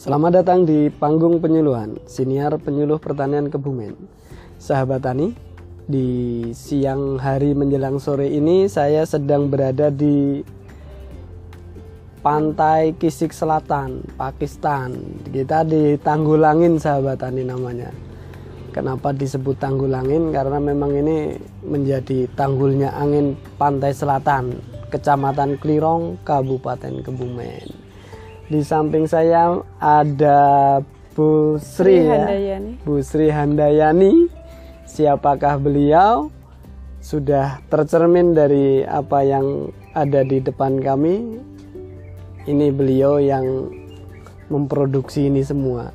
Selamat datang di panggung penyuluhan, siniar penyuluh pertanian Kebumen. Sahabat tani, di siang hari menjelang sore ini saya sedang berada di pantai Kisik Selatan, Pakistan. Kita di Tanggulangin sahabat tani namanya. Kenapa disebut Tanggulangin? Karena memang ini menjadi tanggulnya angin pantai selatan, Kecamatan Klirong, Kabupaten Kebumen. Di samping saya ada Bu Sri, Sri ya. Handayani. Bu Sri Handayani. Siapakah beliau? Sudah tercermin dari apa yang ada di depan kami. Ini beliau yang memproduksi ini semua.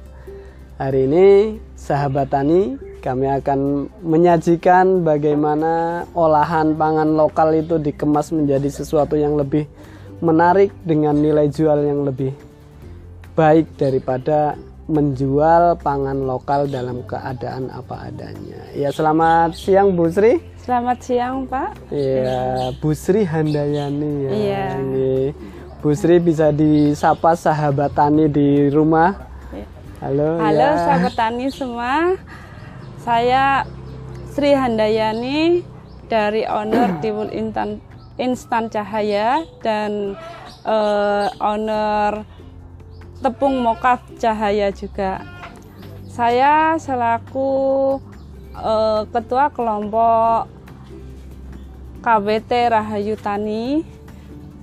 Hari ini sahabat tani kami akan menyajikan bagaimana olahan pangan lokal itu dikemas menjadi sesuatu yang lebih menarik dengan nilai jual yang lebih baik daripada menjual pangan lokal dalam keadaan apa adanya. Ya selamat siang Bu Sri. Selamat siang, Pak. Ya Bu Sri Handayani ya. Iya. Ini Bu Sri bisa disapa sahabat tani di rumah. Halo. Halo ya. sahabat tani semua. Saya Sri Handayani dari owner Tiwul Instan, Instan Cahaya dan eh, owner Tepung Mokaf Cahaya juga. Saya selaku eh, ketua kelompok KWT Rahayu Tani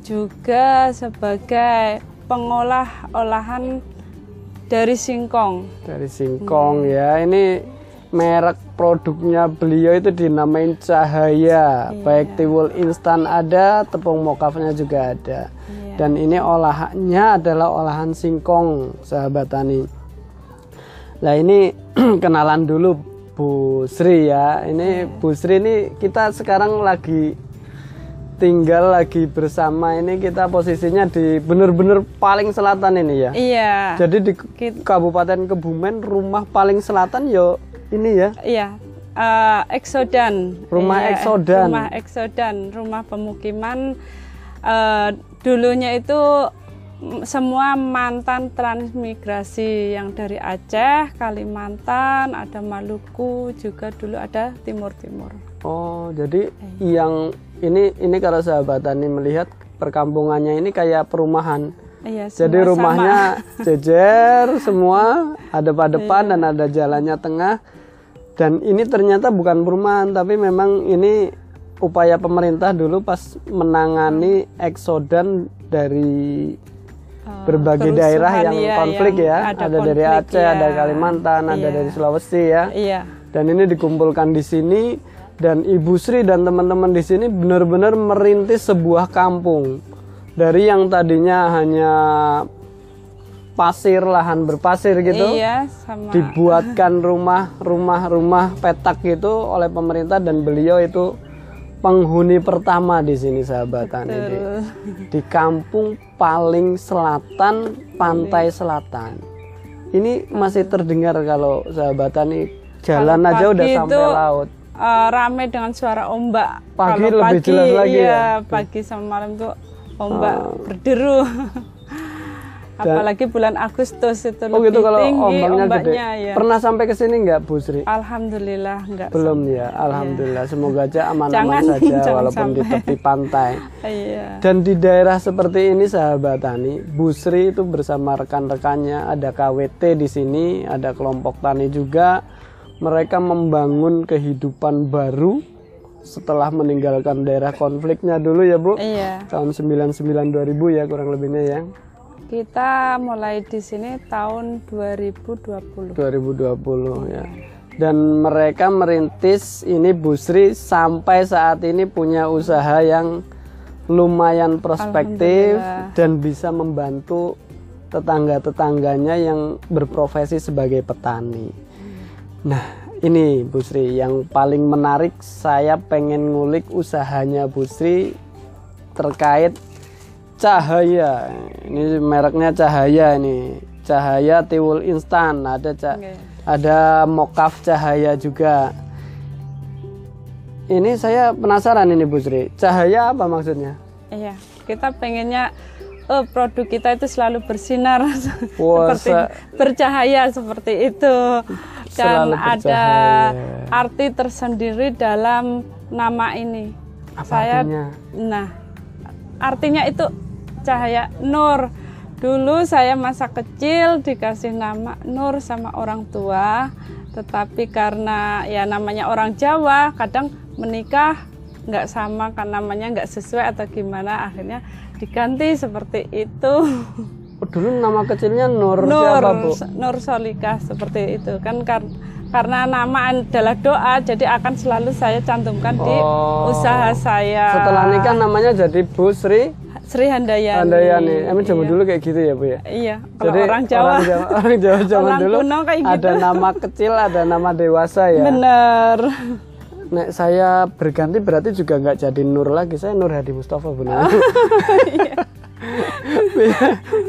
juga sebagai pengolah olahan dari singkong. dari singkong ya. Ini merek produknya beliau itu dinamain cahaya. Baik tiwul instan ada tepung mokafnya juga ada dan ini olahannya adalah olahan singkong sahabat tani nah ini kenalan dulu Bu Sri ya ini Bu Sri ini kita sekarang lagi tinggal lagi bersama ini kita posisinya di bener-bener paling selatan ini ya Iya. jadi di Kabupaten Kebumen rumah paling selatan yo ini ya. Iya. eh, Eksodan. Rumah Iya, Eksodan. Rumah Eksodan, rumah pemukiman eh, dulunya itu mm, semua mantan transmigrasi yang dari Aceh, Kalimantan, ada Maluku, juga dulu ada Timur Timur. Oh, jadi yang ini ini kalau sahabat tani melihat perkampungannya ini kayak perumahan. Iya. Jadi rumahnya jejer semua, ada pada depan Iya. dan ada jalannya tengah. Dan ini ternyata bukan perumahan tapi memang ini upaya pemerintah dulu pas menangani eksodan dari Eh, berbagai daerah yang iya, konflik yang ya. Ada, dari konflik, Aceh, iya. ada Kalimantan, ada Iya. dari Sulawesi ya. Iya. Dan ini dikumpulkan di sini dan Ibu Sri dan teman-teman di sini benar-benar merintis sebuah kampung. Dari yang tadinya hanya pasir, lahan berpasir gitu, Iya, sama dibuatkan rumah-rumah-rumah petak gitu oleh pemerintah dan beliau itu penghuni pertama di sini sahabatan ini. Di, kampung paling selatan pantai selatan. Ini masih terdengar kalau sahabatan ini jalan Kalau aja udah pagi sampai itu, laut. eh, rame dengan suara ombak. Pagi Kalau lebih jelas lagi iya, ya? pagi sama malam tuh ombak Oh. berderu. Apalagi bulan Agustus itu Oh lebih gitu kalau tinggi ombaknya, gede. ya. Pernah sampai ke sini nggak Bu Sri? Alhamdulillah enggak. Belum ya, alhamdulillah. Semoga aja aman-aman saja jangan walaupun di sampai. tepi pantai. Iya. Dan di daerah seperti ini sahabat tani, Bu Sri itu bersama rekan-rekannya ada KWT di sini, ada kelompok tani juga. Mereka membangun kehidupan baru setelah meninggalkan daerah konfliknya dulu ya Bu. Iya. Tahun 99 2000 ya kurang lebihnya ya. Kita mulai di sini tahun 2020. 2020 ya. Dan mereka merintis ini Bu Sri sampai saat ini punya usaha yang lumayan prospektif dan bisa membantu tetangga-tetangganya yang berprofesi sebagai petani. Nah, ini Bu Sri yang paling menarik saya pengen ngulik usahanya Bu Sri terkait cahaya. Ini mereknya cahaya ini. Cahaya tiwul instan, ada ca- Oke. ada mokaf cahaya juga. Ini saya penasaran ini Bu Sri. Cahaya apa maksudnya? Iya, kita pengennya oh, produk kita itu selalu bersinar Wah, seperti bercahaya seperti itu kan Selalu ada arti tersendiri dalam nama ini Apa saya artinya? nah artinya itu cahaya nur dulu saya masa kecil dikasih nama nur sama orang tua tetapi karena ya namanya orang Jawa kadang menikah nggak sama kan namanya nggak sesuai atau gimana akhirnya diganti seperti itu Oh, dulu nama kecilnya Nur, Nur siapa bu? Nur Solika seperti itu kan kar- karena nama adalah doa jadi akan selalu saya cantumkan di Oh. usaha saya Setelah nikah namanya jadi Bu Sri Sri Handayani Handayani. Emang zaman Iya. dulu kayak gitu ya bu ya? Iya, kalau Jadi orang Jawa. orang Jawa, orang Jawa zaman Orang dulu kuno kayak gitu. ada nama kecil, ada nama dewasa ya. Bener. Nek saya berganti berarti juga nggak jadi Nur lagi, saya Nur Hadi Mustafa benar.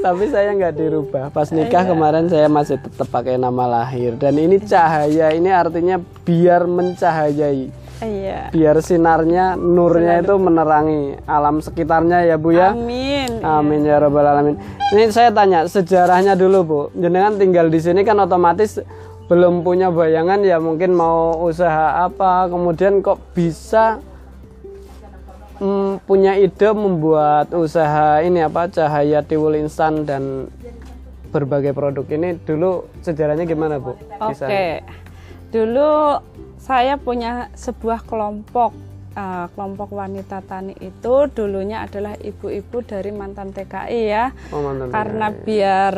Tapi saya nggak dirubah. Pas nikah kemarin saya masih tetap pakai nama lahir. Dan ini cahaya, ini artinya biar mencahayai, Iya. biar sinarnya, nurnya itu menerangi alam sekitarnya ya bu ya. Amin. Amin ya robbal alamin. Ini saya tanya sejarahnya dulu bu. Jenengan tinggal di sini kan otomatis belum punya bayangan ya mungkin mau usaha apa. Kemudian kok bisa mm, punya ide membuat usaha ini apa cahaya tiwul instan dan berbagai produk ini dulu sejarahnya gimana bu? Oke. Dulu saya punya sebuah kelompok eh, kelompok wanita tani itu dulunya adalah ibu-ibu dari mantan TKI ya. Oh, mantan Karena biar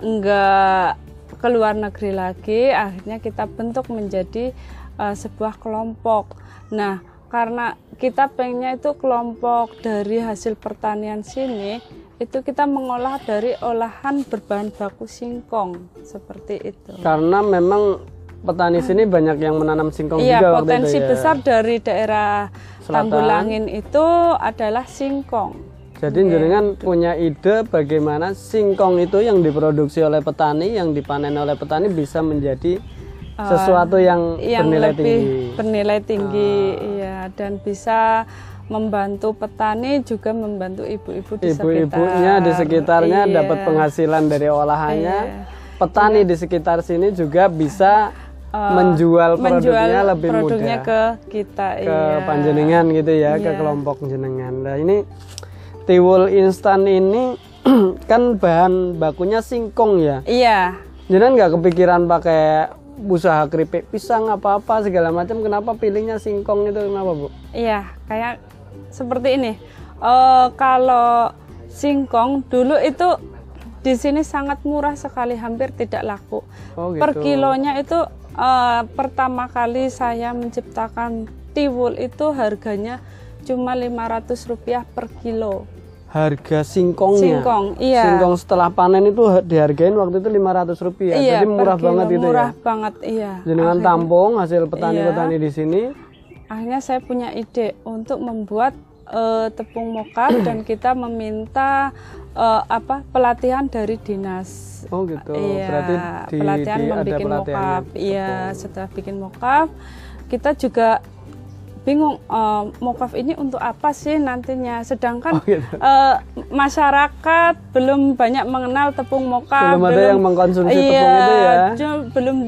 enggak keluar negeri lagi, akhirnya kita bentuk menjadi eh, sebuah kelompok. Nah, karena kita pengennya itu kelompok dari hasil pertanian sini itu kita mengolah dari olahan berbahan baku singkong seperti itu. Karena memang petani sini banyak yang menanam singkong Iya, juga waktu potensi itu ya. besar dari daerah Selatan. Tanggulangin itu adalah singkong. Jadi jenengan punya ide bagaimana singkong itu yang diproduksi oleh petani, yang dipanen oleh petani bisa menjadi sesuatu yang, yang bernilai lebih tinggi. Ah. bernilai tinggi iya dan bisa membantu petani juga membantu ibu-ibu di Ibu-ibunya di sekitar. sekitarnya Iya. dapat penghasilan dari olahannya. Iya. Petani di sekitar sini juga bisa menjual produknya menjual lebih produknya mudah ke kita ke iya. panjenengan gitu ya, ke Iya. kelompok jenengan. Nah, ini tiwul instan ini kan bahan bakunya singkong ya. iya Jangan nggak kepikiran pakai usaha keripik pisang apa-apa segala macam. Kenapa pilihnya singkong itu kenapa bu? iya kayak seperti ini Eh, kalau singkong dulu itu di sini sangat murah sekali hampir tidak laku Oh per gitu. kilonya itu eh, pertama kali saya menciptakan tiwul itu harganya cuma 500 rupiah per kilo Harga singkongnya. Singkong, iya. Singkong setelah panen itu ha- dihargain waktu itu 500 rupiah. iya Jadi murah kilo, banget gitu murah ya. banget iya Jenengan tampung hasil petani-petani di sini. akhirnya saya punya ide untuk membuat eh, tepung mokaf dan kita meminta eh, apa pelatihan dari dinas Oh gitu. Iya, Berarti di, pelatihan di- membuat mokaf. Iya, setelah bikin mokaf, kita juga bingung eh, mokaf ini untuk apa sih nantinya. Sedangkan Oh, gitu. eh, masyarakat belum banyak mengenal tepung mokaf. Belum ada yang mengkonsumsi tepung iya, itu ya. belum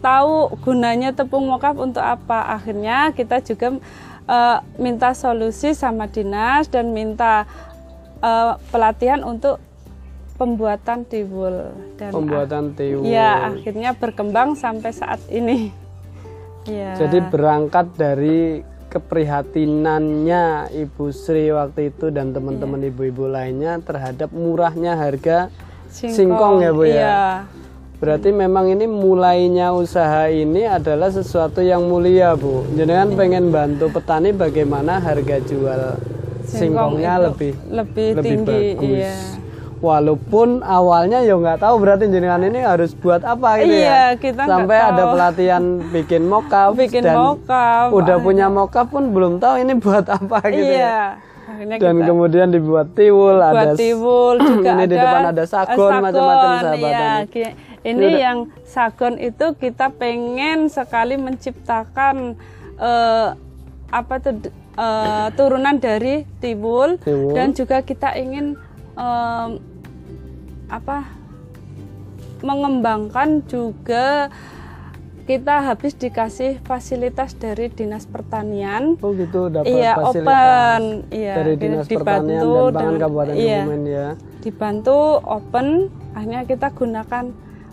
tahu gunanya tepung mokaf untuk apa. Akhirnya kita juga eh, minta solusi sama dinas dan minta eh, pelatihan untuk pembuatan tiwul dan Pembuatan tiwul. ya akhirnya berkembang sampai saat ini. Ya. Jadi berangkat dari keprihatinannya Ibu Sri waktu itu dan teman-teman Iya. ibu-ibu lainnya terhadap murahnya harga singkong ya Bu ya. Iya. Berarti memang ini mulainya usaha ini adalah sesuatu yang mulia Bu. Jenengan pengen bantu petani bagaimana harga jual Singkong singkongnya lebih lebih, lebih tinggi. bagus. Iya. Walaupun awalnya ya nggak tahu berarti jenengan ini harus buat apa gitu Iya, ya. kita Sampai ada tahu. pelatihan bikin mockup Bikin dan mokaf. udah punya mockup pun belum tahu ini buat apa gitu ya. Iya. Akhirnya Dan kita kemudian dibuat tiwul ada buat tiwul juga ini ada di depan ada sagon, eh, macam-macam sahabat iya. Ini yang sagon itu kita pengen sekali menciptakan eh, apa tuh eh, turunan dari tiwul. Tiwul. dan juga kita ingin em, apa mengembangkan juga kita habis dikasih fasilitas dari dinas pertanian. Oh gitu dapat iya fasilitas open iya dari dinas pertanian dan pangan Kabupaten iya, Kebumen ya. dibantu open. Akhirnya kita gunakan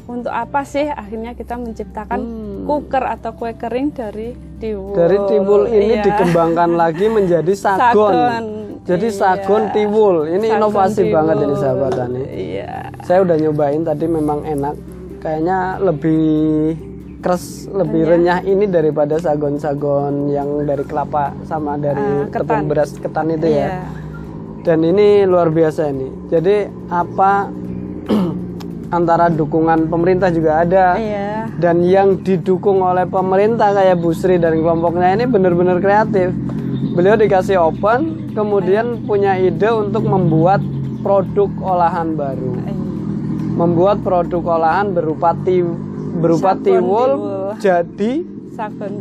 untuk apa sih akhirnya kita menciptakan cooker atau kue kering dari tiwul Hmm. Dari tiwul ini Iya. dikembangkan lagi menjadi sagon. Sagon, Jadi iya. sagon tiwul. Ini Sagon inovasi tiwul. banget ini sahabat tani. iya Saya udah nyobain tadi memang enak. Kayaknya lebih keras, lebih renyah ini daripada sagon-sagon yang dari kelapa sama dari Ah, tepung beras ketan itu ya. iya Dan ini luar biasa ini. Jadi apa antara dukungan pemerintah juga ada iya dan yang didukung oleh pemerintah kayak Bu Sri dan kelompoknya ini benar-benar kreatif. Beliau dikasih open, kemudian punya ide untuk membuat produk olahan baru. iya. Membuat produk olahan berupa ti berupa tiwul tiwul. jadi sagon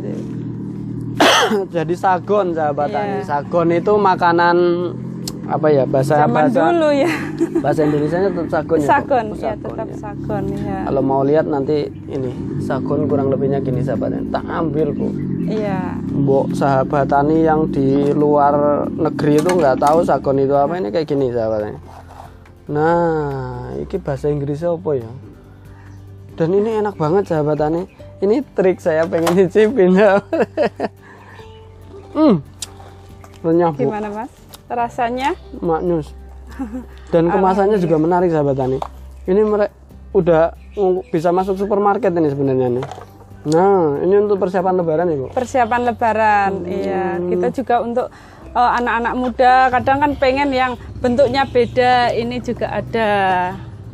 jadi sagon sahabat Iya. tani. Sagon itu makanan apa ya bahasa zaman bahasa dulu ya bahasa Indonesia tetap sagon ya. Pak? ya tetap ya. sagon ya Kalau mau lihat nanti ini sagon kurang lebihnya gini sahabatnya. Tak ambil bu. iya Mbok sahabat tani yang di luar negeri itu nggak tahu sagon itu apa ini kayak gini sahabatnya. Nah, ini bahasa Inggrisnya apa ya? Dan ini enak banget sahabat tani. Ini trik saya pengen nyicipin ya. hmm, renyah bu, gimana mas rasanya maknyus. Dan kemasannya juga menarik sahabat tani. Ini mereka udah uh, bisa masuk supermarket ini sebenarnya nih. Nah, ini untuk persiapan lebaran ya bu. persiapan lebaran iya kita juga untuk eh, anak-anak muda kadang kan pengen yang bentuknya beda ini juga ada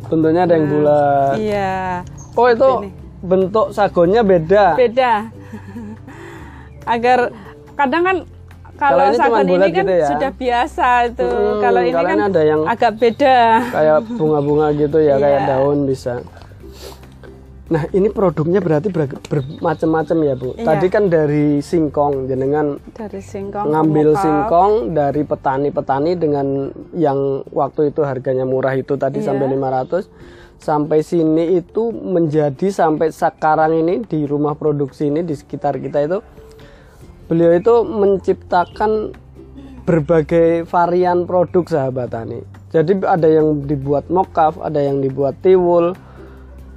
Bentuknya ada yang bulat. iya Oh itu bentuk sagonnya beda. beda agar kadang kan Kalau kalau ini cuman sagon ini bulat kan gitu ya? sudah biasa itu Hmm, kalau ini kan ini ada yang agak beda kayak bunga-bunga gitu ya, kayak Iya. daun bisa. Nah ini produknya berarti ber- bermacam-macam ya bu. Iya. Tadi kan dari singkong, jenengan dari singkong ngambil singkong dari petani-petani dengan yang waktu itu harganya murah itu tadi Iya. sampai 500 sampai sini itu menjadi sampai sekarang ini di rumah produksi ini di sekitar kita itu beliau itu menciptakan berbagai varian produk sahabat tani. Jadi ada yang dibuat mokaf, ada yang dibuat tiwul,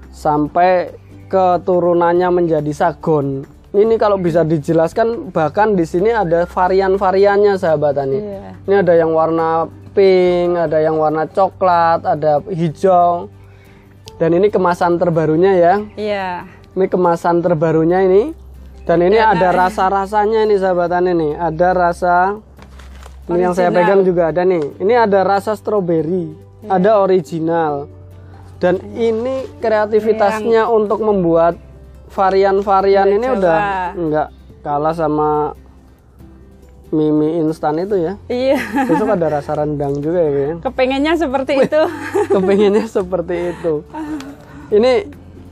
sampai keturunannya menjadi sagon. Ini kalau bisa dijelaskan bahkan di sini ada varian-variannya sahabat tani. Iya. Ini ada yang warna pink, ada yang warna coklat, ada hijau. Dan ini kemasan terbarunya ya. iya Ini kemasan terbarunya ini. Dan ini ada rasa-rasanya ini sahabat tani nih. Ada rasa ini yang saya Original. pegang juga ada nih. Ini ada rasa stroberi, ada original. Dan ini kreativitasnya untuk membuat varian-varian ini coba. udah nggak kalah sama mie mie instan itu ya. iya Besok ada rasa rendang juga ya, ya. kepengennya seperti itu Kepengennya seperti itu. Ini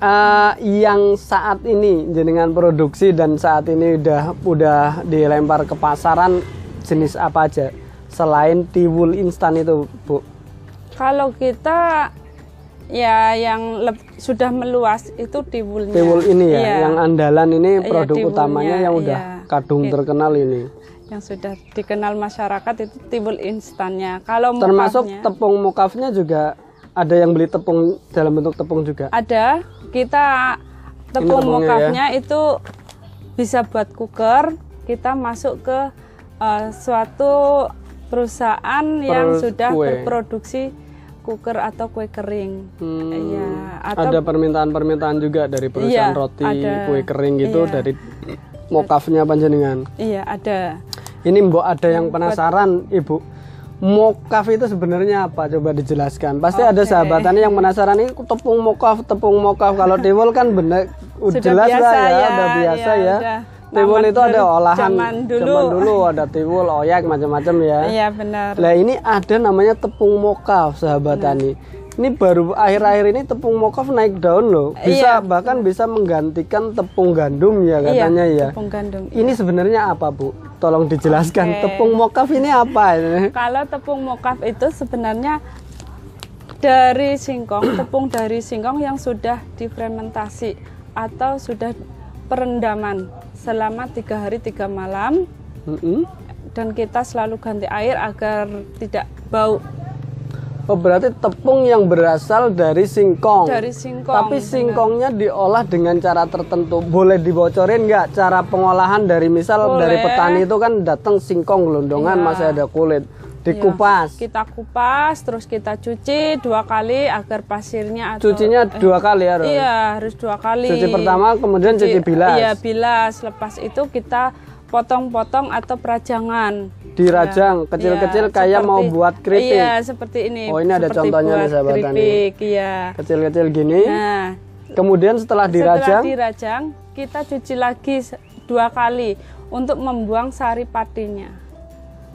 eh, yang saat ini jenengan produksi dan saat ini udah udah dilempar ke pasaran jenis apa aja selain tiwul instan itu, Bu? Kalau kita ya yang sudah meluas itu tiwulnya. Tiwul ini ya, Iya, yang andalan ini Iya, produk tiwulnya, utamanya yang udah iya. kadung terkenal ini. yang sudah dikenal masyarakat itu tiwul instannya. Kalau Termasuk mukafnya tepung mukafnya juga ada yang beli tepung dalam bentuk tepung juga. ada kita tepung tepungnya ya. itu bisa buat cooker. Kita masuk ke eh, suatu perusahaan yang Per- sudah kue. berproduksi cooker atau kue kering. Hmm, Iya, atau ada permintaan-permintaan juga dari perusahaan Iya, roti ada. kue kering gitu Iya. dari mokafnya panjenengan. iya ada. Ini Mbok ada yang penasaran, Ibu. Mokaf itu sebenarnya apa? Coba dijelaskan. Pasti ada sahabatannya yang penasaran ini tepung mokaf, tepung mokaf. Kalau tiwul kan bener udah Sudah jelas lah ya, ya, udah biasa ya, ya. udah. Tiwul Nama itu ada olahan zaman dulu. zaman dulu ada tiwul, oyak macam-macam ya. Iya benar. Lah ini ada namanya tepung mokaf, sahabat tani. Ini baru akhir-akhir ini tepung mokaf naik daun loh. Bisa bahkan bisa menggantikan tepung gandum ya katanya ya. Tepung gandum. Ini sebenarnya apa bu? Tolong dijelaskan. Tepung mokaf ini apa? ini? Kalau tepung mokaf itu sebenarnya dari singkong, tepung dari singkong yang sudah difermentasi atau sudah perendaman selama tiga hari tiga malam Mm-mm. dan kita selalu ganti air agar tidak bau Oh berarti tepung yang berasal dari singkong. dari singkong. Tapi singkongnya diolah dengan cara tertentu. Boleh dibocorin nggak cara pengolahan dari misal dari Boleh. petani itu kan datang singkong gelondongan Iya. masih ada kulit, dikupas. Kita kupas, terus kita cuci dua kali agar pasirnya atau Cucinya dua kali harus. Iya, harus dua kali. Cuci pertama kemudian cuci bilas. Iya, bilas. Lepas itu kita potong-potong atau perajangan. Dirajang kecil-kecil Iya, kayak mau buat keripik. Iya, seperti ini. Oh, ini ada contohnya nih, sahabat tani. keripik, iya. Kecil-kecil gini. Nah, Kemudian setelah setelah dirajang, dirajang, kita cuci lagi dua kali untuk membuang sari patinya.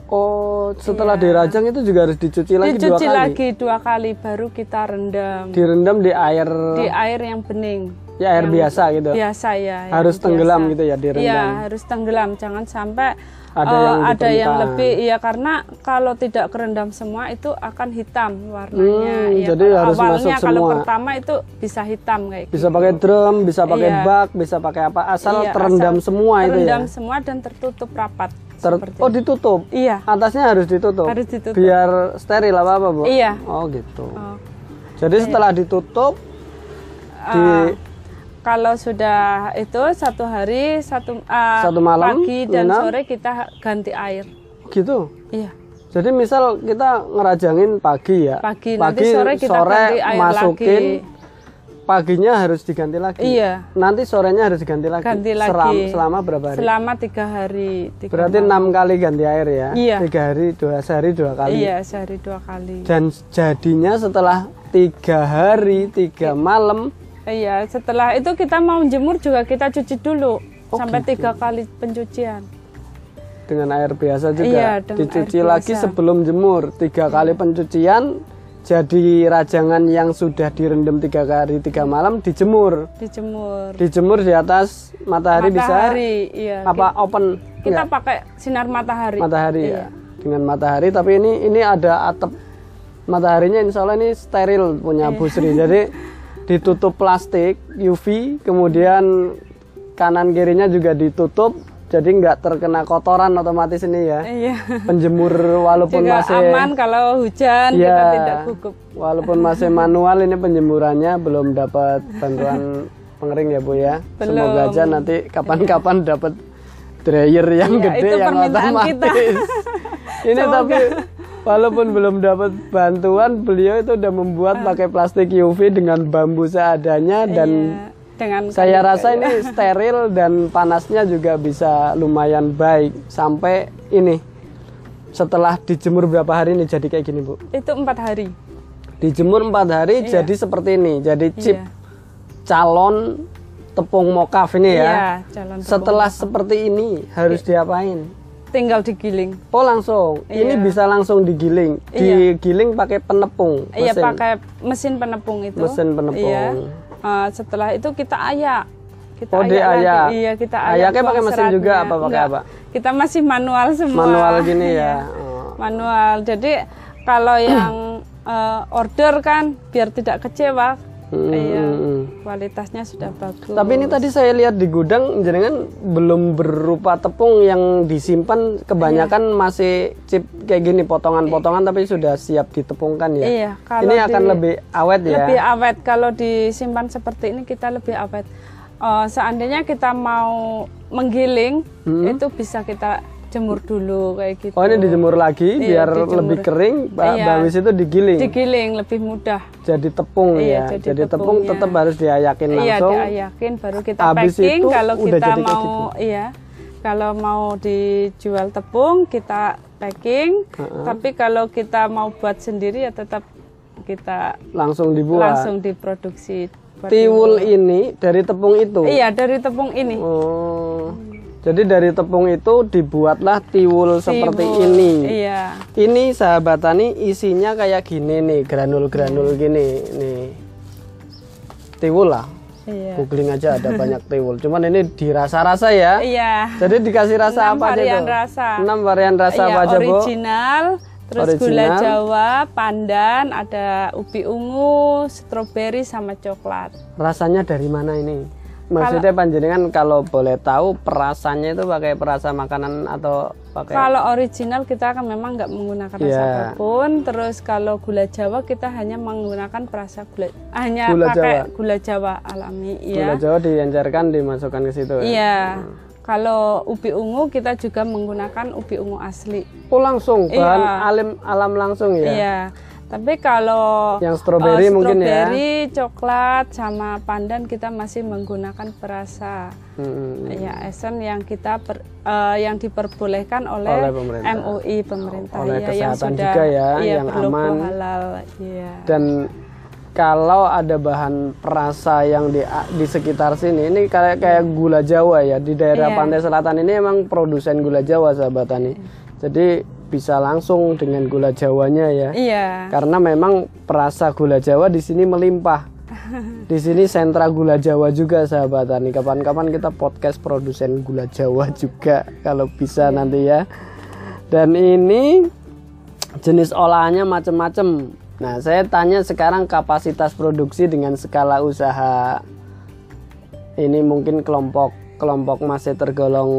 oh setelah dirajang itu juga harus dicuci lagi dua Iya. Dicuci kali. lagi dua kali baru kita rendam Direndam di air di air yang bening. Ya air yang biasa gitu. Biasa ya. Harus tenggelam biasa. gitu ya direndam. Iya, harus tenggelam. Jangan sampai Ada eh, yang ada yang lebih iya karena kalau tidak kerendam semua itu akan hitam warnanya. Hmm, Iya, jadi harus awalnya masuk kalau semua. pertama itu bisa hitam kayak gitu. Bisa pakai drum, bisa pakai Iya. bak, bisa pakai apa asal Iya, terendam asal semua itu ya. terendam semua dan tertutup rapat. Ter- seperti oh ditutup. Iya. Atasnya harus ditutup. Harus ditutup. Biar steril apa apa bu? Iya. Oh gitu. Oh. Jadi setelah ditutup di Ah, kalau sudah itu satu hari satu, ah, Satu malam, pagi dan nginap. sore kita ganti air. gitu. Iya. Jadi misal kita ngerajangin pagi ya. Pagi, nanti sore kita ganti air masukin. lagi. Paginya harus diganti lagi. Iya. Nanti sorenya harus diganti lagi. Ganti lagi. selama berapa hari? Selama tiga hari. Tiga Berarti enam kali ganti air ya? Iya. Tiga hari, dua sehari dua kali. Iya, sehari dua kali. Dan jadinya setelah tiga hari, tiga malam, Iya, setelah itu kita mau jemur juga kita cuci dulu Oh, sampai gitu. tiga kali pencucian. dengan air biasa juga Iya, dicuci lagi biasa. sebelum jemur tiga kali pencucian jadi rajangan yang sudah direndam tiga hari tiga malam dijemur Dijemur. dijemur di atas matahari, matahari, iya. bisa apa open Kita Nggak? pakai sinar matahari. matahari Iya. ya dengan matahari tapi ini ini ada atap mataharinya insya Allah ini steril punya Iya. Bu Sri jadi ditutup plastik UV kemudian kanan kirinya juga ditutup jadi nggak terkena kotoran otomatis ini ya Iya. penjemur walaupun Juga masih aman kalau hujan kita ya tidak gugup. walaupun masih manual ini penjemurannya belum dapat bantuan pengering ya Bu ya Belum. semoga aja nanti kapan-kapan dapat dryer yang Iya, gede yang otomatis kita. ini Semoga. tapi walaupun belum dapat bantuan beliau itu udah membuat pakai plastik UV dengan bambu seadanya dan Iya, dengan saya rasa ini steril dan panasnya juga bisa lumayan baik sampai ini setelah dijemur berapa hari ini jadi kayak gini bu itu empat hari. dijemur empat hari jadi seperti ini jadi chip Iya. calon tepung mokaf ini ya Iya, setelah seperti ini harus diapain tinggal digiling. oh langsung ini Iya. bisa langsung digiling Iya. digiling pakai penepung Iya, mesin. pakai mesin penepung itu. Mesin penepung. Iya. Eh, setelah itu kita ayak. Kita Oh, diayak. lagi. Iya, kita ayak. Ayaknya pakai mesin juga seratnya. apa pakai apa? Kita masih manual semua. manual gini ya Iya, Oh. Manual. Jadi kalau yang eh, order kan biar tidak kecewa. Hmm, Iya. hmm, hmm. Kualitasnya sudah bagus. Tapi ini tadi saya lihat di gudang jenengan belum berupa tepung yang disimpan kebanyakan masih chip kayak gini potongan-potongan tapi sudah siap ditepungkan ya. Iya, kalau ini akan di- lebih awet ya. lebih awet kalau disimpan seperti ini kita lebih awet Eh, seandainya kita mau menggiling itu bisa kita jemur dulu kayak gitu. Oh ini dijemur lagi Iya, biar dijemur. lebih kering, Iya. habis itu digiling digiling lebih mudah jadi tepung Iya, ya. jadi Jadi, tepung tetap harus diayakin iya langsung. diayakin baru kita Habis packing itu kalau udah kita mau gitu. iya kalau mau dijual tepung kita packing tapi kalau kita mau buat sendiri ya tetap kita Langsung dibuat. langsung diproduksi Tiwul ini dari tepung itu. Iya, dari tepung ini. Oh. Jadi dari tepung itu dibuatlah tiwul seperti Tiwul. ini. Iya. Ini sahabat tani isinya kayak gini nih, granul-granul gini nih. Tiwul lah. Iya. Googling aja ada banyak tiwul. Cuman ini dirasa-rasa ya. Iya. Jadi dikasih rasa Enam apa aja varian tuh? rasa. Enam varian rasa Iya, apa aja, Bu? original, Terus gula Original. Jawa, pandan, ada ubi ungu, stroberi sama coklat. Rasanya dari mana ini? Maksudnya panjenengan kalau boleh tahu perasannya itu pakai perasa makanan atau pakai Kalau original kita kan memang nggak menggunakan rasa Iya. apa pun. Terus kalau gula Jawa kita hanya menggunakan perasa gula, hanya Gula pakai Jawa. gula Jawa alami. gula Iya. Jawa diencerkan dimasukkan ke situ ya? Iya. Kalau ubi ungu kita juga menggunakan ubi ungu asli. Oh langsung bahan Iya. alim alam langsung ya? Iya. Tapi kalau Yang stroberi eh, mungkin ya? stroberi, coklat sama pandan kita masih menggunakan perasa. Hmm, Ya, esen yang kita per- eh, yang diperbolehkan oleh, Oleh pemerintah. MUI pemerintah Oleh ya, yang kesehatan sudah juga ya, iya, yang aman. halal. Iya. Dan kalau ada bahan perasa yang di di sekitar sini, ini kayak kayak gula Jawa ya di daerah Iya. pantai selatan ini emang produsen gula Jawa sahabat tani. Jadi bisa langsung dengan gula Jawanya ya. Iya. Karena memang perasa gula Jawa di sini melimpah. Di sini sentra gula Jawa juga sahabat tani. Kapan-kapan kita podcast produsen gula Jawa juga kalau bisa nanti ya. Dan ini jenis olahannya macam-macam. Nah, saya tanya sekarang kapasitas produksi dengan skala usaha. Ini mungkin kelompok kelompok masih tergolong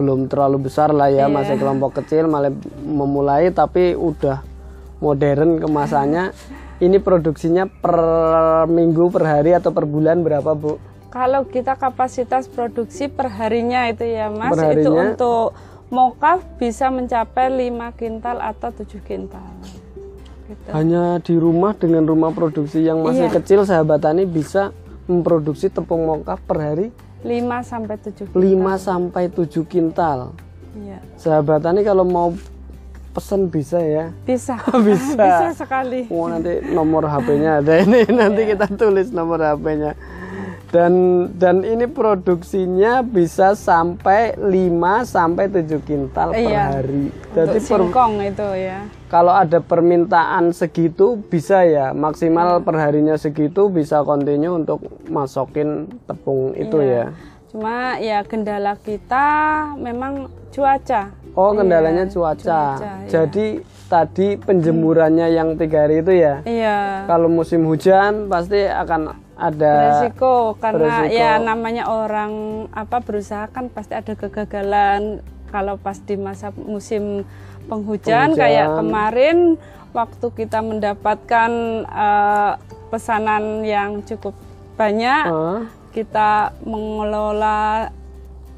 belum terlalu besar lah ya, masih kelompok kecil malah memulai tapi udah modern kemasannya. Ini produksinya per minggu, per hari atau per bulan berapa, Bu? Kalau kita kapasitas produksi perharinya itu ya Mas, Per itu harinya? untuk mokaf bisa mencapai 5 kintal atau 7 kintal. Gitu. Hanya di rumah dengan rumah produksi yang masih Iya. kecil sahabat tani bisa memproduksi tepung mokaf per hari 5 sampai 7 5 sampai 7 kintal. Iya. Sahabat tani kalau mau pesen bisa ya. Bisa. Bisa. bisa sekali. Oh nanti nomor HP-nya ada ini nanti kita tulis nomor HP-nya. Dan dan ini produksinya bisa sampai 5 sampai 7 kintal per Iya. hari. Untuk Jadi per, singkong itu ya. kalau ada permintaan segitu bisa ya maksimal perharinya segitu bisa continue untuk masokin tepung itu Iya. ya. Cuma ya kendala kita memang cuaca. Oh kendalanya Iya, cuaca. cuaca, iya. Jadi tadi penjemurannya yang tiga hari itu ya. Iya. Kalau musim hujan pasti akan ada Resiko karena Resiko. ya namanya orang apa berusaha kan pasti ada kegagalan kalau pas di masa musim Penghujan. penghujan, kayak kemarin waktu kita mendapatkan eh, pesanan yang cukup banyak Eh, kita mengelola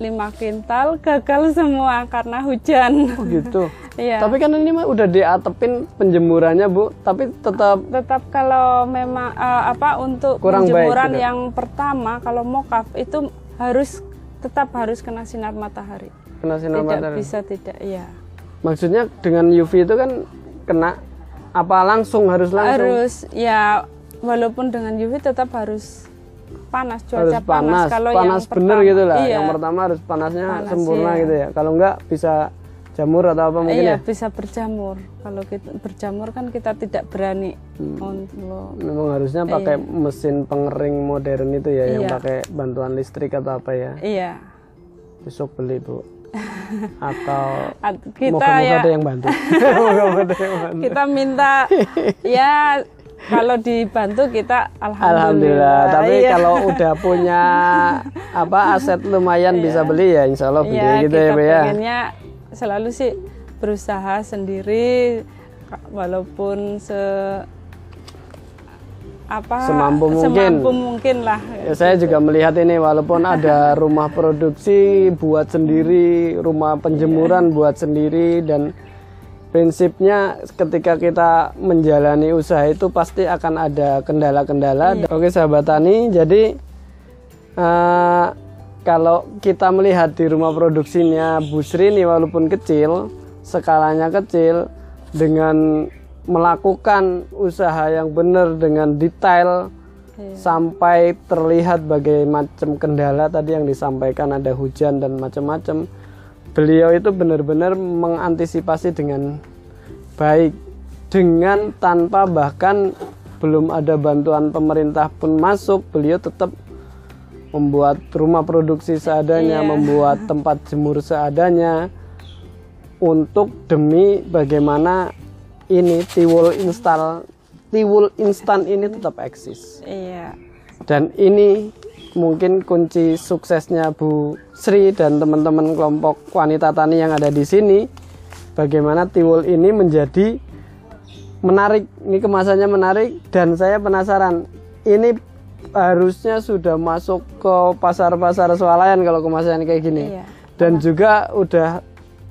5 kintal gagal semua karena hujan. oh gitu. Iya. Tapi kan ini mah udah diatepin penjemurannya bu, tapi tetap tetap kalau memang eh, apa untuk Kurang baik, penjemuran gitu. yang pertama kalau mokaf itu harus tetap harus kena sinar matahari kena sinar tidak matahari. bisa tidak ya Maksudnya dengan UV itu kan kena apa langsung harus langsung harus ya walaupun dengan UV tetap harus panas harus cuaca panas, kalau panas yang bener pertama, gitu lah. iya, Yang pertama harus panasnya Panas, sempurna iya. gitu ya. Kalau enggak bisa jamur atau apa mungkin iya ya. bisa berjamur kalau kita berjamur kan kita tidak berani Hmm. untuk Memang harusnya pakai mesin pengering modern itu ya, yang Iya. pakai bantuan listrik atau apa ya. iya Besok beli bu. atau At- kita moga-moga ya ada yang bantu. Moga-moga ada yang bantu. kita minta ya kalau dibantu kita alhamdulillah. Alhamdulillah. Tapi Iya. kalau udah punya apa aset lumayan bisa beli ya, Insya Allah beli Iya, gitu ya, kita Bu ya. Selalu sih berusaha sendiri walaupun se apa Semampu mungkin. semampu mungkin lah. Ya, saya juga melihat ini walaupun ada rumah produksi buat sendiri, rumah penjemuran buat sendiri dan prinsipnya ketika kita menjalani usaha itu pasti akan ada kendala-kendala. Oke sahabat tani, jadi eh, kalau kita melihat di rumah produksinya Bu Sri ini walaupun kecil, skalanya kecil dengan melakukan usaha yang benar dengan detail Iya. sampai terlihat bagai macam kendala tadi yang disampaikan ada hujan dan macam-macam. Beliau itu benar-benar mengantisipasi dengan baik dengan tanpa bahkan belum ada bantuan pemerintah pun masuk, beliau tetap membuat rumah produksi seadanya, Iya. membuat tempat jemur seadanya. untuk demi bagaimana ini tiwul instal tiwul instan ini tetap eksis. Iya. Dan ini mungkin kunci suksesnya Bu Sri dan teman-teman kelompok wanita tani yang ada di sini bagaimana tiwul ini menjadi menarik. Ini kemasannya menarik dan saya penasaran. Ini harusnya sudah masuk ke pasar-pasar swalayan kalau kemasannya kayak gini. Iya. Dan juga udah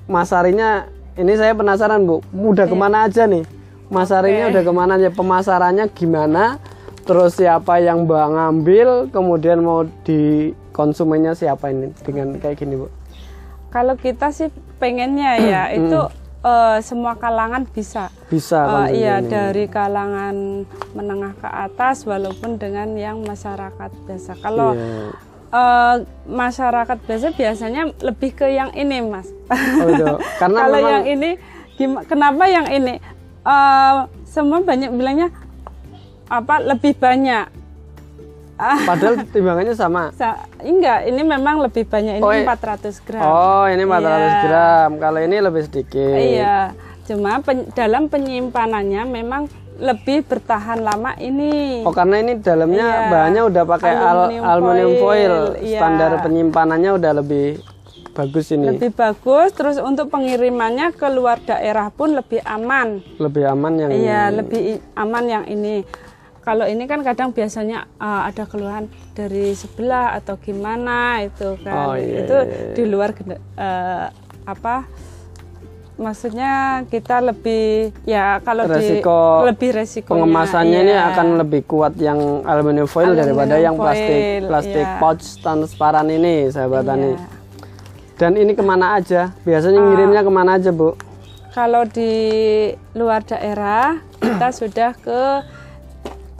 masarinya ini saya penasaran Bu, udah ke mana aja nih? Masarinya udah ke mana aja? Pemasarannya gimana? Terus siapa yang mbak ngambil? Kemudian mau di konsumennya siapa ini dengan kayak gini Bu? Kalau kita sih pengennya ya itu eh, semua kalangan bisa. Bisa konsumsi iya ini. dari kalangan menengah ke atas walaupun dengan yang masyarakat biasa. Kalau Iya. eh, masyarakat biasa biasanya lebih ke yang ini mas. Oh, itu. Karena Kalau memang yang ini kenapa yang ini? Eh, semua banyak bilangnya apa lebih banyak. Ah, padahal timbangannya sama. sa- enggak, ini memang lebih banyak ini Oh, i- 400 gram. Oh, ini 400 Iya. gram. Kalau ini lebih sedikit. Iya, cuma pen- dalam penyimpanannya memang lebih bertahan lama ini. Oh, karena ini dalamnya Iya. bahannya udah pakai al- Aluminium aluminium foil. foil, iya. Standar penyimpanannya udah lebih bagus ini. Lebih bagus, terus untuk pengirimannya ke luar daerah pun lebih aman. Lebih aman yang Iya, lebih i- aman yang ini. Kalau ini kan kadang biasanya uh, ada keluhan dari sebelah atau gimana itu kan. Oh, iya, itu iya, iya. di luar uh, apa? Maksudnya kita lebih ya kalau Resiko di lebih resiko pengemasannya ini akan lebih kuat yang aluminium foil Aluminium daripada yang plastik foil, plastik iya. pouch transparan ini, sahabat tani. Iya. Dan ini ke mana aja? Biasanya Ah. ngirimnya ke mana aja, Bu? Kalau di luar daerah kita sudah ke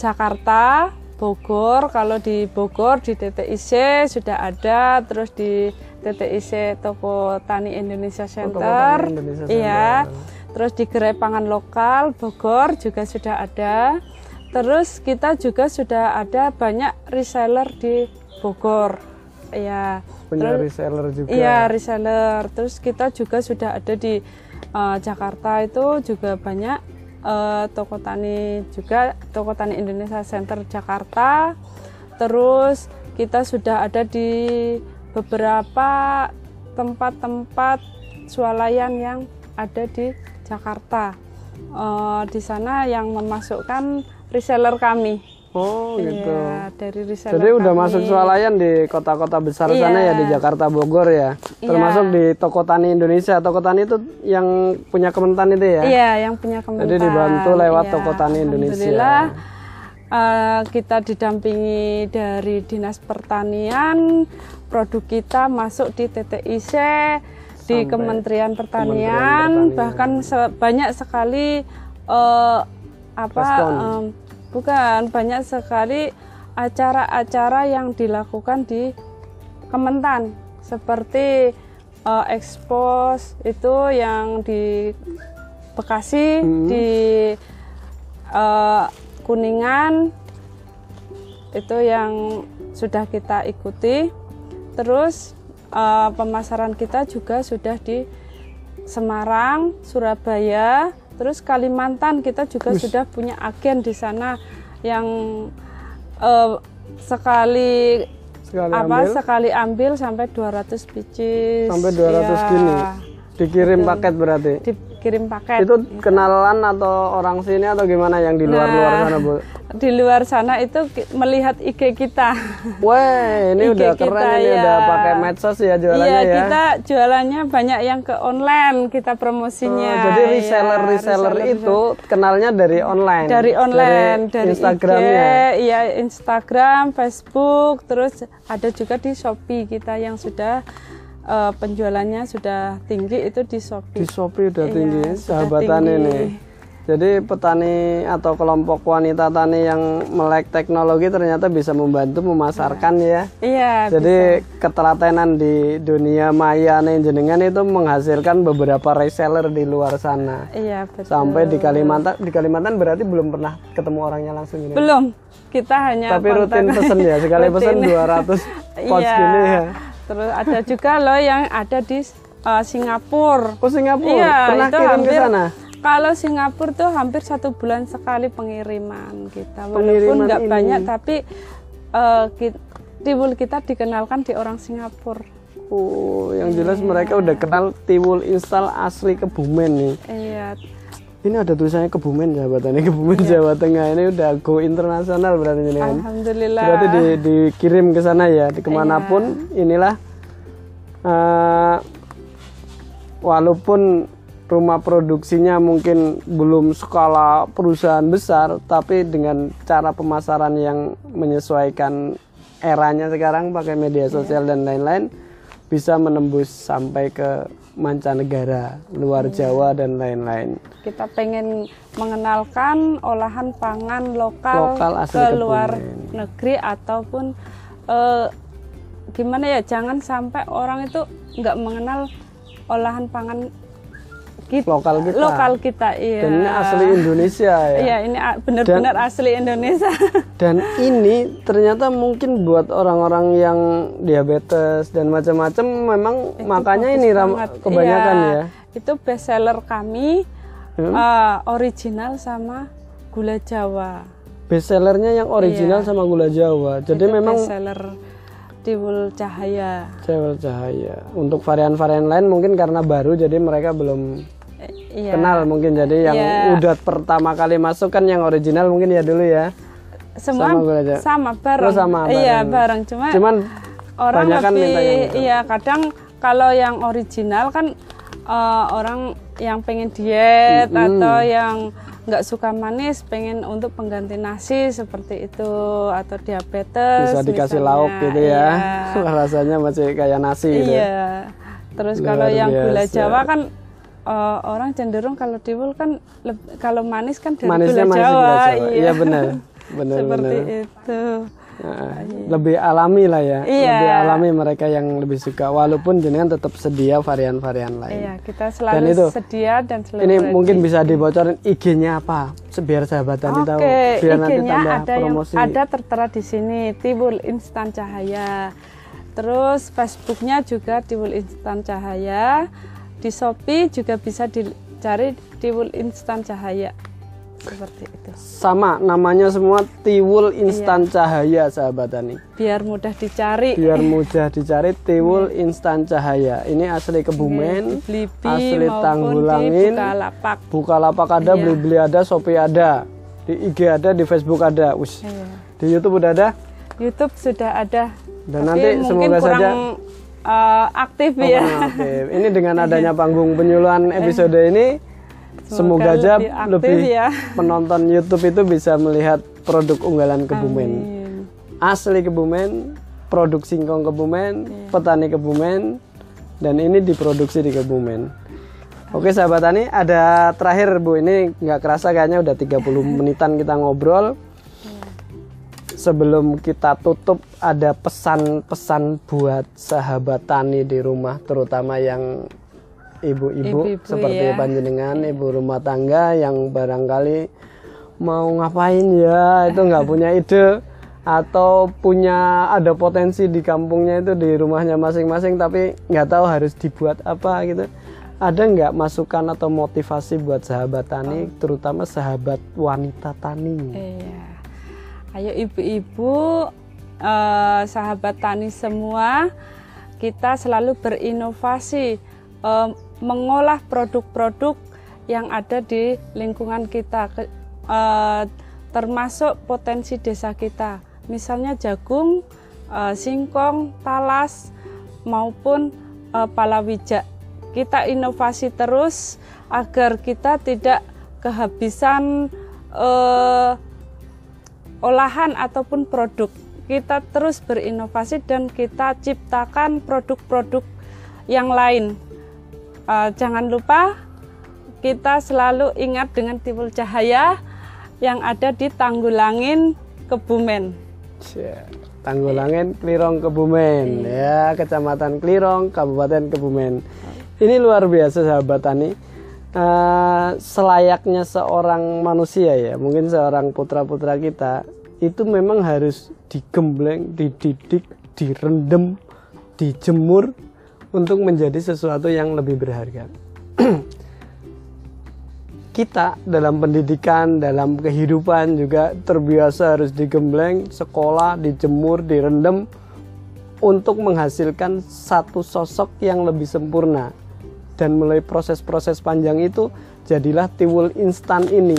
Jakarta, Bogor. Kalau di Bogor di TTIC sudah ada, terus di TTIC Toko Tani Indonesia Center. Tani Indonesia Iya. Terus di Gerai Pangan Lokal Bogor juga sudah ada. Terus kita juga sudah ada banyak reseller di Bogor. Iya. Punya reseller juga. Iya reseller. Terus kita juga sudah ada di eh, Jakarta itu juga banyak eh, toko tani juga toko tani Indonesia Center Jakarta. Terus kita sudah ada di beberapa tempat-tempat swalayan yang ada di Jakarta. Eh, di sana yang memasukkan reseller kami. Oh, gitu. Iya, dari reseller Jadi udah kami. masuk swalayan di kota-kota besar sana Iya. ya di Jakarta Bogor ya. Termasuk di Toko Tani Indonesia. Toko Tani itu yang punya Kementan itu ya. Iya, yang punya Kementan. Jadi dibantu lewat Iya, Toko Tani Indonesia. Alhamdulillah eh, kita didampingi dari Dinas Pertanian, produk kita masuk di TTIC, di Kementerian Pertanian, Pertanian. bahkan se- banyak sekali eh, apa Respon. em, bukan banyak sekali acara-acara yang dilakukan di Kementan seperti eh, ekspos itu yang di Bekasi Hmm. di eh, Kuningan itu yang sudah kita ikuti terus eh, pemasaran kita juga sudah di Semarang Surabaya terus Kalimantan kita juga sudah punya agen di sana yang eh, sekali Sekali apa ambil. sekali ambil sampai 200 biji sampai 200 gini. Dikirim paket berarti. Dikirim paket Itu kenalan atau orang sini atau gimana yang di luar-luar Nah. sana, Bu? di luar sana itu melihat IG kita Wah, ini IG udah keren kita, ini ya. udah pakai medsos ya jualannya iya ya. kita jualannya banyak yang ke online kita promosinya Oh, jadi Iya, reseller reseller itu kenalnya dari online. dari online dari, Instagramnya. IG, iya Instagram Facebook terus ada juga di Shopee kita yang sudah eh, penjualannya sudah tinggi itu di Shopee Di Shopee udah Iya, tinggi sahabatan ini. Jadi petani atau kelompok wanita tani yang melek teknologi ternyata bisa membantu memasarkan ya. iya Jadi ketelatenan di dunia maya nih jenengan itu menghasilkan beberapa reseller di luar sana. iya betul Sampai di Kalimantan, di Kalimantan berarti belum pernah ketemu orangnya langsung ini. belum kita hanya Tapi rutin pesen ya, sekali pesen Rutin. 200 pouch Iya. gini ya. Terus ada juga loh yang ada di eh, Singapura. Oh Singapura, Iya, pernah itu kirim ke hampir- sana? Kalau Singapura tuh hampir satu bulan sekali pengiriman kita, walaupun Pengiriman nggak banyak, tapi eh, ki- tiwul kita dikenalkan di orang Singapura. Oh, yang jelas mereka udah kenal tiwul instal asli Kebumen nih. Iya, Ini ada tulisannya Kebumen sahabat ini Kebumen Iya. Jawa Tengah ini udah go internasional berarti ini kan. alhamdulillah. Berarti di, dikirim ke sana ya, di ke mana pun Iya. inilah eh, walaupun rumah produksinya mungkin belum skala perusahaan besar, tapi dengan cara pemasaran yang menyesuaikan eranya sekarang pakai media Iya. sosial dan lain-lain bisa menembus sampai ke mancanegara, luar Iya. Jawa dan lain-lain. kita pengen mengenalkan olahan pangan lokal, Lokal asli ke luar Kebumen. negeri ataupun eh, gimana ya jangan sampai orang itu nggak mengenal olahan pangan kita, Lokal kita. lokal kita iya Dan ini asli Indonesia ya. iya ini benar-benar asli Indonesia Dan ini ternyata mungkin buat orang-orang yang diabetes dan macam-macam memang makanya bagus ini ram- banget. kebanyakan Iya, ya. itu best seller kami Hmm? eh, original sama gula Jawa Best sellernya yang original Iya. sama gula Jawa. Jadi Itu memang best seller tiwul cahaya Cewel Cahaya. Untuk varian-varian lain mungkin karena baru jadi mereka belum Iya. kenal mungkin jadi yang Iya. udah pertama kali masuk kan yang original mungkin ya dulu ya. semua Sama Jawa. sama bareng. Oh, sama Iya, bareng. bareng. Cuma Cuman orang kan lebih minta yang itu. iya, kadang kalau yang original kan eh, orang yang pengen diet atau yang nggak suka manis pengen untuk pengganti nasi seperti itu atau diabetes bisa dikasih misalnya. lauk gitu ya. Iya. Rasanya masih kayak nasi gitu. Iya. Terus Luar kalau yang gula. Jawa kan eh, orang cenderung kalau tiwul kan kalau manis kan dari Manisnya gula Jawa. gula Jawa. Iya benar. Benar Seperti benar. itu. Nah, lebih alami lah ya Iya. lebih alami mereka yang lebih suka walaupun jenengan tetap sedia varian-varian lain Iya, kita Dan selalu itu, sedia dan selalu ini ready. mungkin bisa dibocorin IG-nya apa biar sahabat tadi tahu Oke, biar nanti IG-nya tambah ada yang promosi ada tertera di sini, Tiwul Instan Cahaya. Terus Facebooknya juga Tiwul Instan Cahaya. Di Shopee juga bisa dicari Tiwul Instan Cahaya. Seperti itu. sama namanya semua Tiwul Iya. Instan Cahaya sahabat tani Biar mudah dicari. biar mudah dicari Tiwul Instan Cahaya ini asli Kebumen Di Blibi asli Tanggulangin Bukalapak. Bukalapak ada, Iya. Blibli ada, Shopee ada, di IG ada, di Facebook ada, Wus. Iya. di YouTube udah ada. YouTube sudah ada. Dan Tapi nanti mungkin semoga kurang saja eh, aktif Oh, ya. oke. Ini dengan adanya panggung penyuluhan episode ini, semoga, Semoga aja lebih aktif lebih ya. penonton YouTube itu bisa melihat produk unggalan Kebumen. Amin. Asli Kebumen, produk singkong Kebumen, Iya. petani Kebumen, dan ini diproduksi di Kebumen. Oke sahabat Tani, ada terakhir Bu, ini nggak kerasa kayaknya udah 30 menitan kita ngobrol. Sebelum kita tutup ada pesan-pesan buat sahabat tani di rumah terutama yang ibu-ibu seperti ya. panjenengan ibu rumah tangga yang barangkali mau ngapain ya itu nggak punya ide atau punya ada potensi di kampungnya itu di rumahnya masing-masing tapi nggak tahu harus dibuat apa gitu ada nggak masukan atau motivasi buat sahabat tani terutama sahabat wanita tani Iya. Ayo ibu-ibu, eh, sahabat tani semua, kita selalu berinovasi, eh, mengolah produk-produk yang ada di lingkungan kita, eh, termasuk potensi desa kita. Misalnya jagung, eh, singkong, talas, maupun eh, palawija. Kita inovasi terus agar kita tidak kehabisan eh, olahan ataupun produk. Kita terus berinovasi dan kita ciptakan produk-produk yang lain. Eh, jangan lupa kita selalu ingat dengan timbul cahaya yang ada di Tanggulangin, Kebumen. Cia, Tanggulangin, Klirong, Kebumen, ya, Kecamatan Klirong, Kabupaten Kebumen. Ini luar biasa sahabat tani. Eh, selayaknya seorang manusia ya, mungkin seorang putra-putra kita itu memang harus digembleng, dididik, direndam, dijemur untuk menjadi sesuatu yang lebih berharga. Kita dalam pendidikan, dalam kehidupan juga terbiasa harus digembleng, sekolah, dijemur, direndam untuk menghasilkan satu sosok yang lebih sempurna. Dan mulai proses-proses panjang itu jadilah tiwul instan ini.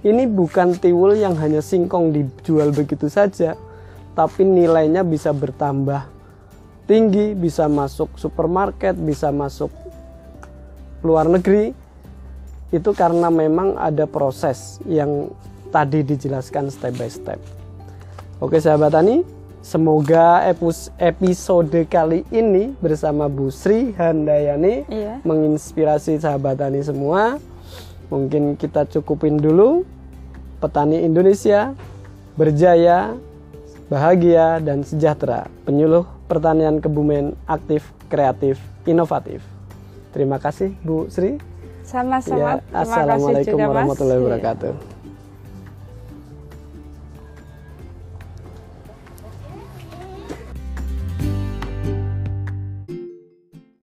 Ini bukan tiwul yang hanya singkong dijual begitu saja, tapi nilainya bisa bertambah tinggi, bisa masuk supermarket, bisa masuk luar negeri. Itu karena memang ada proses yang tadi dijelaskan step by step. Oke sahabat Tani, semoga episode kali ini bersama Bu Sri Handayani Iya. menginspirasi sahabat tani semua. Mungkin kita cukupin dulu. Petani Indonesia berjaya, bahagia dan sejahtera. Penyuluh pertanian Kebumen aktif, kreatif, inovatif. Terima kasih Bu Sri. Sama-sama. Ya, Assalamualaikum juga, warahmatullahi Iya. wabarakatuh.